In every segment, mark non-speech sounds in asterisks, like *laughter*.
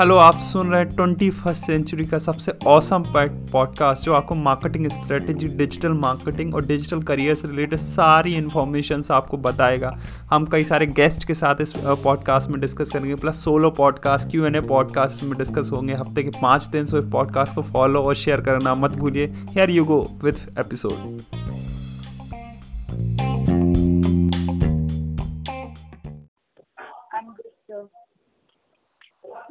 Hello, आप सुन रहे हैं ट्वेंटी फ़र्स्ट सेंचुरी का सबसे औसम पॉडकास्ट जो आपको मार्केटिंग स्ट्रेटेजी डिजिटल मार्केटिंग और डिजिटल करियर से रिलेटेड सारी इन्फॉर्मेशन आपको बताएगा। हम कई सारे गेस्ट के साथ इस पॉडकास्ट में डिस्कस करेंगे plus solo podcast Q and A podcast में डिस्कस होंगे। हफ़्ते के पाँच दिन सो इस पॉडकास्ट को फॉलो और शेयर करना मत भूलिए। Here you go with episode अच्छा।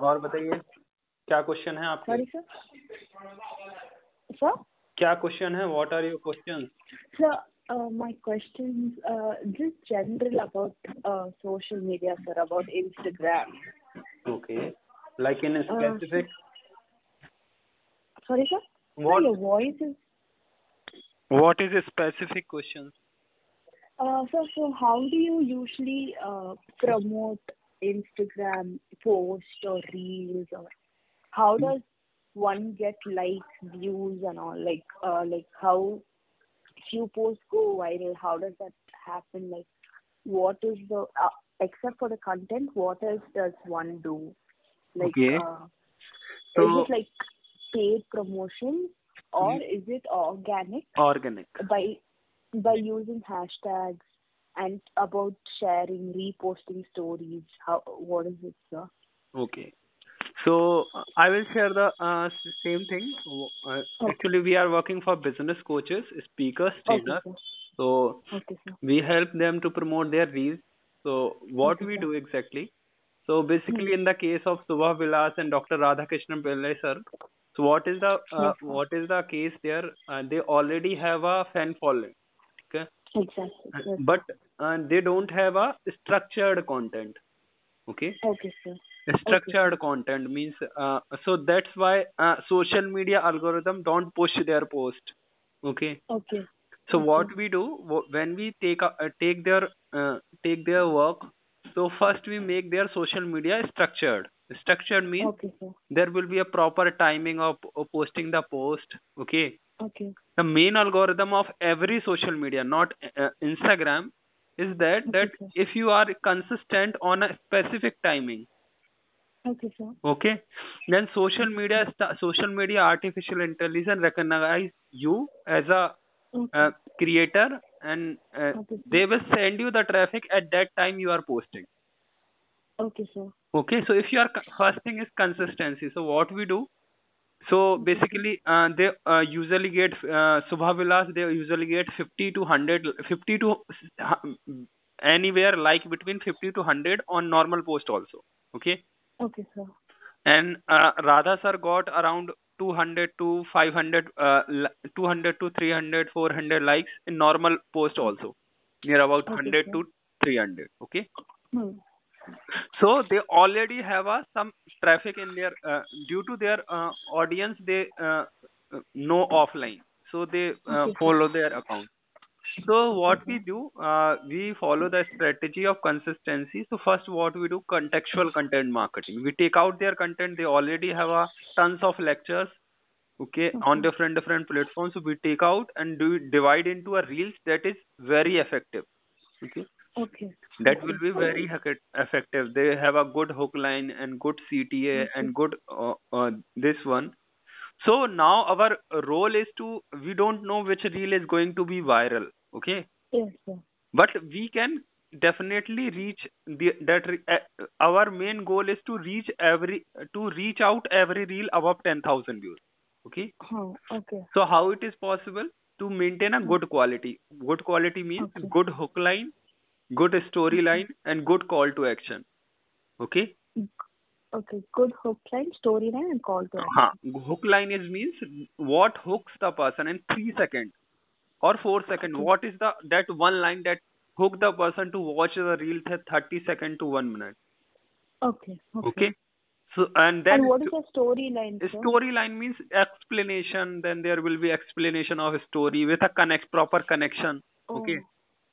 और बताइए क्या क्वेश्चन है आपके? सॉरी सर क्या क्वेश्चन है? What are your question sir my question just general about social media sir about Instagram okay like in specific sorry sir what your voice is what is a specific question sir so how do you usually promote Instagram post or reels or how hmm. does one get likes, views and all? Like uh like how few posts go viral, how does that happen? Like what is the uh, except for the content, what else does one do? Like okay. uh, so, is it like paid promotion or hmm. is it organic? Organic. By by using hashtags and about sharing, reposting stories. How what is it, sir? Okay. So I will share the uh, same thing. Uh, okay. Actually, we are working for business coaches, speakers, trainers. Okay, so okay, we help them to promote their reels. So what we do exactly? So basically, hmm. in the case of Subha Vilas and Dr. Radhakrishnan Pillai sir, so what is the uh, what is the case there? Uh, they already have a fan following. Okay. Exactly. Yes. But uh, they don't have a structured content. Okay. Okay, sir. Structured okay. content means uh, so that's why uh, social media algorithm don't push their post. Okay. Okay. So okay. what we do when we take uh, take their uh, take their work, so first we make their social media structured. Structured means okay, there will be a proper timing of, of posting the post. Okay Okay. The main algorithm of every social media, not uh, Instagram, is that okay, that sir. if you are consistent on a specific timing. Okay, sir. Okay. Then social media, social media, artificial intelligence recognize you as a okay. uh, creator, and uh, okay, they will send you the traffic at that time you are posting. Okay, sir. Okay. So if your first thing is consistency, so what we do, so basically, uh, they uh, usually get uh, Subha Vilas. They usually get 50 to 100, 50 to uh, anywhere like between 50 to 100 on normal post also. Okay. Okay, sir. And uh, Radha sir got around 200 to 500, uh, 200 to 300, 400 likes in normal post also. Near about okay, 100 sir. to 300. Okay. Hmm. So they already have a some traffic in their uh, due to their uh, audience they uh, know offline, so they uh, follow their account. So what we do, uh, we follow the strategy of consistency. So first, what we do, contextual content marketing. We take out their content. They already have a tons of lectures, okay, okay. on different different platforms. So we take out and do divide into a reels that is very effective. Okay. Okay. That will be very effective. They have a good hook line and good CTA and good uh, uh, this one. So now our role is to we don't know which reel is going to be viral. Okay. Yes, sir. But we can definitely reach the that uh, our main goal is to reach every to reach out every reel above 10000 views okay oh, okay so how it is possible to maintain a good quality good quality means okay. good hook line good storyline and good call to action. Okay? Okay good hook line storyline and call to action. Haan, hook line is means what hooks the person in 3 seconds or 4 seconds. Okay. what is the that one line that hook the person to watch the reel 30 second to 1 minute. Okay okay, okay? so and then and what is the storyline storyline means explanation. Then there will be explanation of a story with a connect proper connection. Oh. okay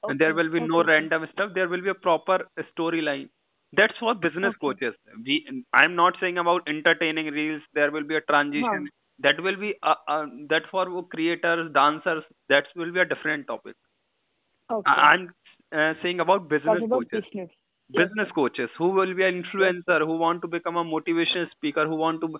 Okay. and there will be okay. no random stuff there will be a proper storyline that's what business okay. coaches we i'm not saying about entertaining reels there will be a transition no. that will be uh, uh, that for creators dancers that will be a different topic okay. i'm uh, saying about business about coaches business. business coaches who will be an influencer who want to become a motivational speaker who want to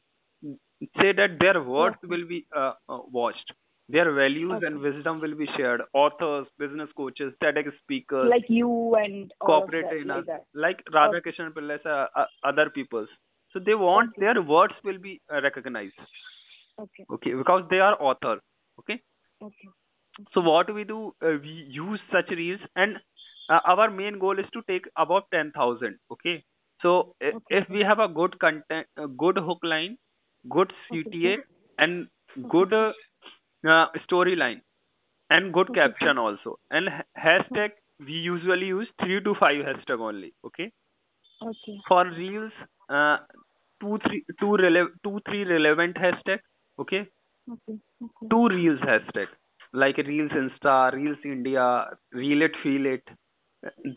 say that their words will be uh, uh, watched their values Okay. and wisdom will be shared authors business coaches TEDx speakers Like you and corporate trainers like Radha Krishnan Pillai, uh, uh, other peoples so they want Okay. their words will be uh, recognized Okay. okay because they are author okay Okay. so what we do uh, we use such reels and uh, our main goal is to take above 10000 okay so Okay. if we have a good content a good hook line good cta and good uh, uh, storyline and good Okay. caption also and ha- hashtag we usually use 3 to 5 hashtag only okay Okay. for reels uh, two three two rele- two three relevant hashtag okay Okay. Okay. two reels hashtag like reels insta reels india reel it feel it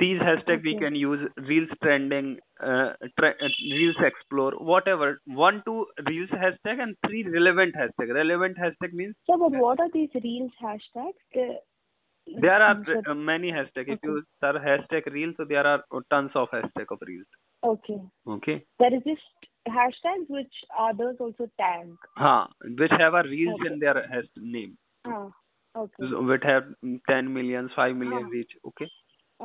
these hashtag we can use reels trending uh, uh, reels explore whatever one two reels hashtag and three relevant hashtag relevant hashtag means So, but what are these reels hashtags? The, there are uh, many hashtag if you search hashtag reels so there are tons of hashtag of reels okay. okay There is this hashtags which others also tag. ha which have a reels Okay. in their has name Ah. Okay. so which have mm, 10 millions 5 million Ah. each okay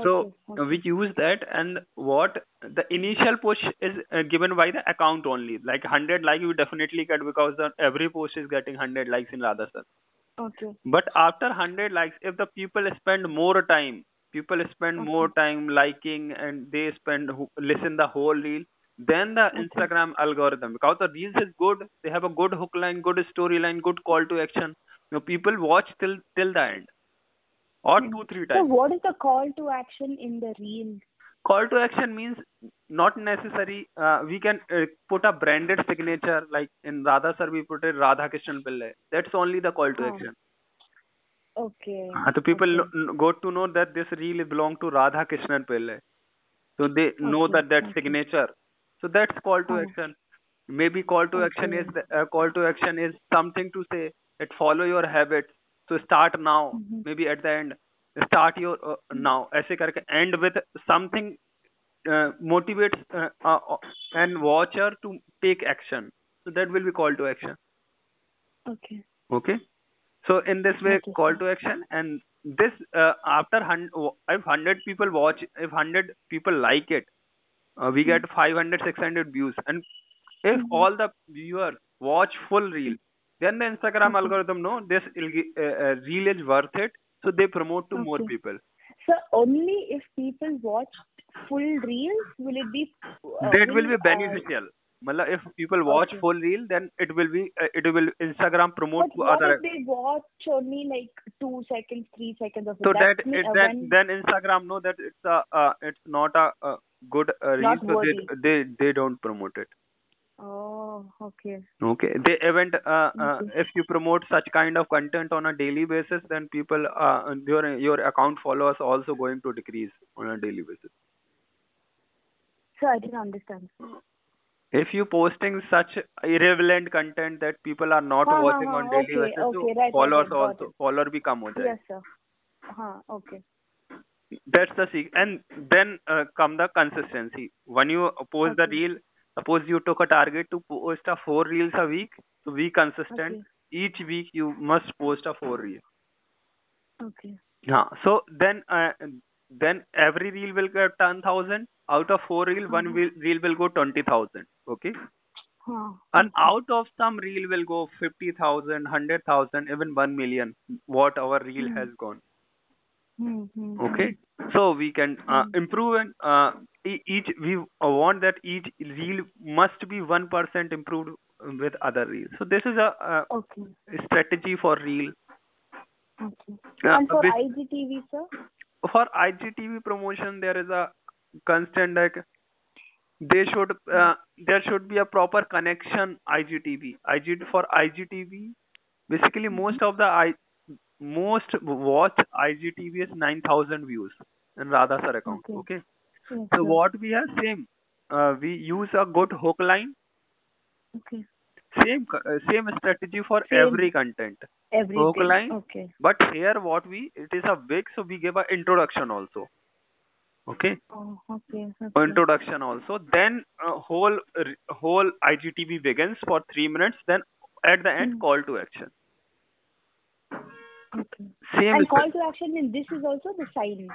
so okay. we use that and what the initial push is uh, given by the account only like 100 like you definitely get because the, every post is getting 100 likes in radha sir Okay. but after 100 likes if the people spend more time people spend Okay. more time liking and they spend listen the whole reel then the Okay. instagram algorithm because the reels is good they have a good hook line good storyline good call to action you know, people watch till till the end or Hmm. two three So, what is the call to action in the reel? call to action means not necessary uh, we can uh, put a branded signature like in radha sir we put it radha krishnan pillai that's only the call to Ah. action Okay. uh, the people okay. got to know that this really belong to radha krishnan pillai so they know Okay, that that okay. signature so that's call to Ah. action maybe call to action is the, uh, call to action is something to say that follow your habits so start now Mhm. maybe at the end start your uh, now ऐसे करके end with something uh, motivates uh, uh, uh, an watcher to take action so that will be call to action Okay. okay so in this way Okay. call to action and this uh, after hun- if 100 people watch if 100 people like it uh, we get 500 600 views and if Mhm. all the viewers watch full reel then the instagram Okay. algorithm know this uh, uh, reel is worth it so they promote to more people So, only if people watch full reels will it be. Uh, that will be uh, beneficial Matlab, if people watch Okay. full reel then it will be uh, it will instagram promote But to what other if they watch only like two seconds, three seconds of so that me- it, then when- then instagram know that it's a uh, it's not a uh, good uh, reel Not so they, they they don't promote it Oh, okay. okay they event uh, uh, Okay. if you promote such kind of content on a daily basis then people uh, your your account followers also going to decrease on a daily basis So I didn't understand. if you posting such irrelevant content that people are not हाँ, हाँ, watching हाँ, on daily okay, basis okay, so right, right, followers right, got also it. follower भी कम हो जाएगा Yes, sir. हाँ, okay. that's the secret and then uh, come the consistency when you post the Okay. reel suppose you took a target to post a four reels a week so be consistent Okay. each week you must post a four reel Okay. yeah so then uh, then every reel will get 10000 out of four reel one Mhm. reel, reel will go 20000 okay हाँ. and out of some reel will go 50000 100000 even 1 million what our reel Hmm. has gone Hmm, hmm, okay so we can uh, Mm. improve and uh, each we want that each reel must be 1% improved with other reels so this is a, Okay. strategy for reel Okay. Uh, And for with- IGTV, sir? for igtv promotion there is a constant like they should uh, there should be a proper connection igtv ig for igtv basically most of the i most watched igtv is 9000 views in radha sir account Okay. okay Yes, So what we have same, uh, we use a good hook line, Okay. same uh, same strategy for Same. every content. Everything. line? Okay. But here what we it is a big, so we give a introduction also. Okay. Oh, okay. okay. Introduction also. Then uh, whole whole IGTV begins for three minutes. Then at the end, Hmm. call to action. Okay. Same. And call to action in this is also the sign.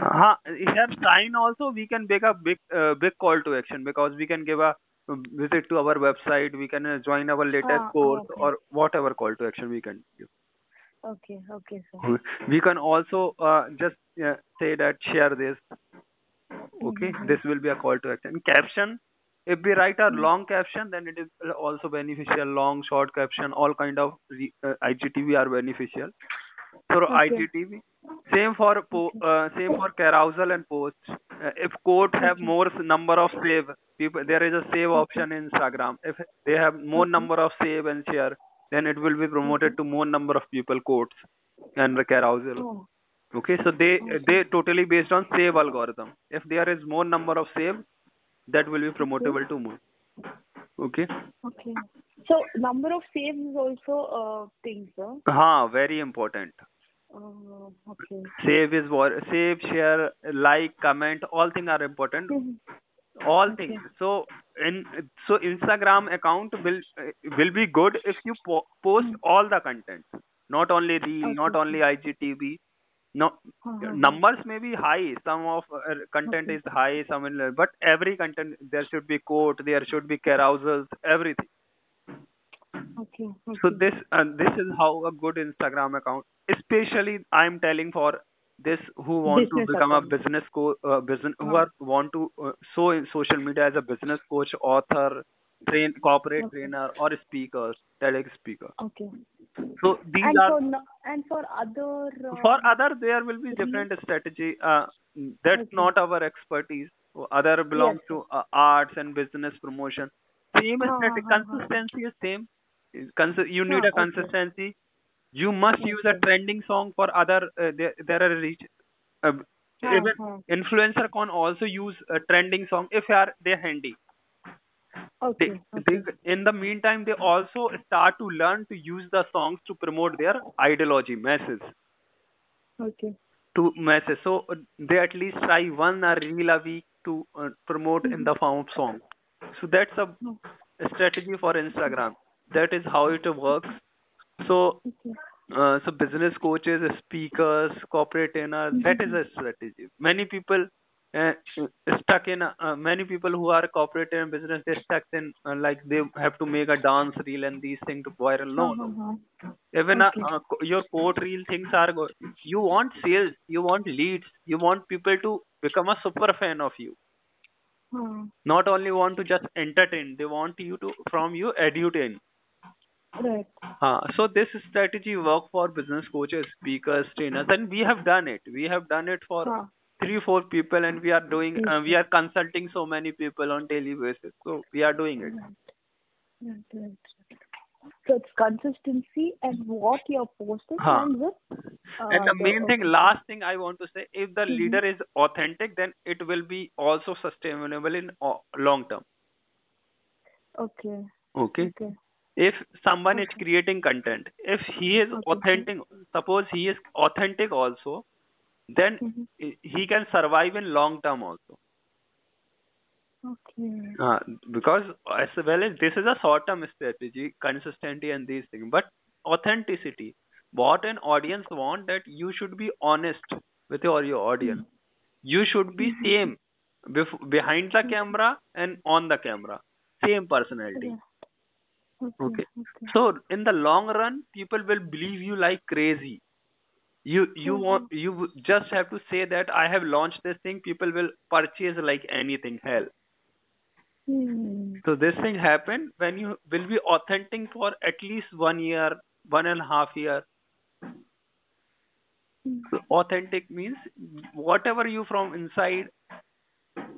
Uh, here sign also we can make a big uh, big call to action because we can give a um, visit to our website. We can uh, join our latest Ah, course okay. or whatever call to action we can give. Okay. Okay, sir. we can also uh, just uh, say that share this okay Mhm. this will be a call to action caption if we write a Mhm. long caption then it is also beneficial long short caption all kind of re- uh, igtv are beneficial So Okay. igtv same for po- uh, same for carousel and posts uh, if quote have more s- number of save people there is a save option in instagram. If they have more number of save and share then it will be promoted to more number of people quotes and the carousel. Oh, okay so they they totally based on save algorithm. If there is more number of save that will be promotable to more. Okay? Okay. So number of saves is also a thing, sir. ha very important Oh, okay. save is what save share like comment all things are important Mhm. all Okay. things so in so instagram account will will be good if you po- post all the content not only the Okay. not only igtv no Uh-huh. numbers may be high some of uh, content Okay. is high some in, but every content there should be quote there should be carousels everything Okay. okay. so this uh, this is how a good instagram account especially i'm telling for this who want Business to become account. a business co- uh, business who are want to uh, show in social media as a business coach author train corporate Okay. trainer or speaker TEDx speaker Okay. so these And are for no, and for other. Uh, for other there will be different strategy uh, that's Okay. not our expertise other belongs Yes, to uh, arts and business promotion same Ha, strategy ha, ha. consistency is same Cons- you need Ha, a consistency you must use a trending song for other uh, there, there are reach uh, Ha, even influencer can also use a trending song if they are they're handy Okay. they, okay. they in the meantime they also start to learn to use the songs to promote their ideology message Okay. to message. So uh, they at least try one reel a week to uh, promote in the form of song. So that's a Hmm. strategy for Instagram. That is how it works. So uh, so business coaches, speakers, corporate trainers that is a strategy. Many people uh, stuck in uh, many people who are corporate and business they're stuck in uh, like they have to make a dance reel and these things to viral. No, no. ha. Even Okay. uh, uh, your quote reel things are good. You want sales, you want leads, you want people to become a super fan of you. Ha. Not only want to just entertain, they want you to from you edutain. Right. Uh, so this strategy work for business coaches, speakers, trainers, and we have done it. We have done it for Ha. three, four people, and we are doing. Uh, we are consulting so many people on daily basis. So we are doing it. Right. So it's consistency and what you're posting Ha. and with. Uh, and the main thing, last thing I want to say, if the Mhm. leader is authentic, then it will be also sustainable in uh, long term. Okay. Okay. Okay. If someone is creating content, if he is authentic, suppose he is authentic also, then Mhm. he can survive in long term also. Okay. Uh, because as well as this is a short term strategy, consistency and these things, but authenticity. What an audience want that you should be honest with your, your audience. You should be same bef- behind the camera and on the camera. Same personality. Yeah. Okay. *laughs* Okay. So in the long run, people will believe you like crazy. You you Mhm. want you just have to say that I have launched this thing. People will purchase like anything. Hell. Hmm. So this thing happen when you will be authentic for at least one year, one and a half year. Hmm. So authentic means whatever you from inside,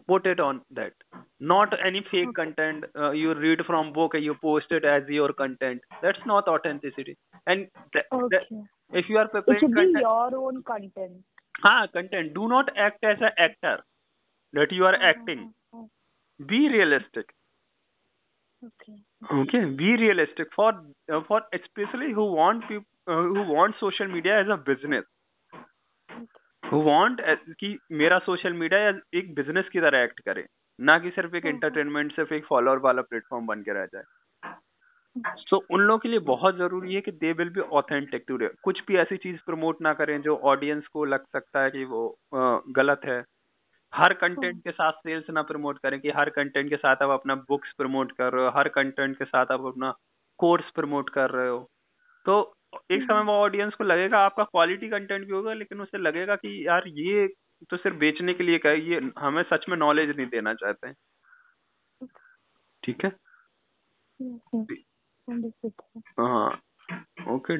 put it on that. Not any fake content uh, you read from book and you post it as your content. That's not authenticity. And th- th- if you are preparing It should be your own content. ah, content. Do not act as an actor that you are acting. Oh, Be realistic. Okay. Okay, be realistic for uh, for especially who want peop- uh, who want social media as a business. Want uh, कि मेरा social media एक business की तरह act करे ना कि सिर्फ़ एक हम्म। एंटरटेनमेंट सिर्फ़ एक फॉलोअर वाला प्लेटफॉर्म बन के रह जाए। सो so, उन लोगों के लिए बहुत ज़रूरी है कि they will be authentic to कुछ भी ऐसी चीज़ प्रमोट ना करें जो ऑडियंस को लग सकता है कि वो अ, गलत है। हर कंटेंट के साथ सेल्स ना प्रमोट करें कि हर कंटेंट के साथ आप अपना बुक्स प्रमोट कर रहे हो हर कंटेंट के साथ आप अपना कोर्स प्रमोट कर रहे हो। तो एक समय वो ऑडियंस को लगेगा आपका क्वालिटी कंटेंट भी होगा लेकिन उसे लगेगा कि यार ये तो सिर्फ़ बेचने के लिए कहे ये हमें सच में नॉलेज नहीं देना चाहते हैं। ठीक है? Okay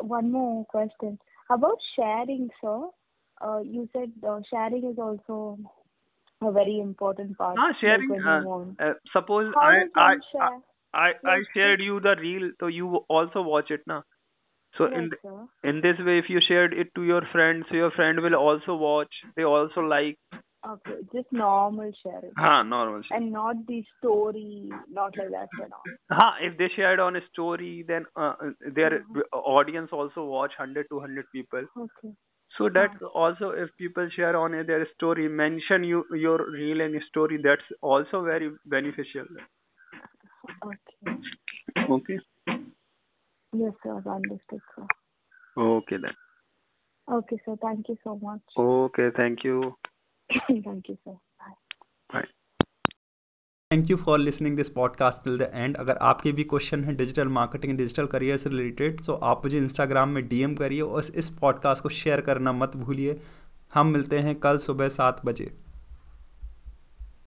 one more question about sharing sharing is also very important part suppose I I I shared you the reel, so you also watch it now. So in Yes, th- sir. in this way, if you shared it to your friends, so your friend will also watch. They also like. Okay, just normal sharing. हाँ normal. shit. And not the story, not like that and all. हाँ if they shared on a story, then uh, their audience also watch 100 to 100 people. Okay. So that also if people share on their story, mention you your reel and story. That's also very beneficial. Okay. Okay. Yes, sir. Understood, sir. Okay then. Okay, sir. Thank you so much. Okay. Thank you. *coughs* Thank you, sir. Bye. Bye. Thank you for listening this podcast till the end अगर आपके भी question हैं digital marketing digital career से related तो आप मुझे Instagram में DM करिए और इस पॉडकास्ट को शेयर करना मत भूलिए हम मिलते हैं कल सुबह सात बजे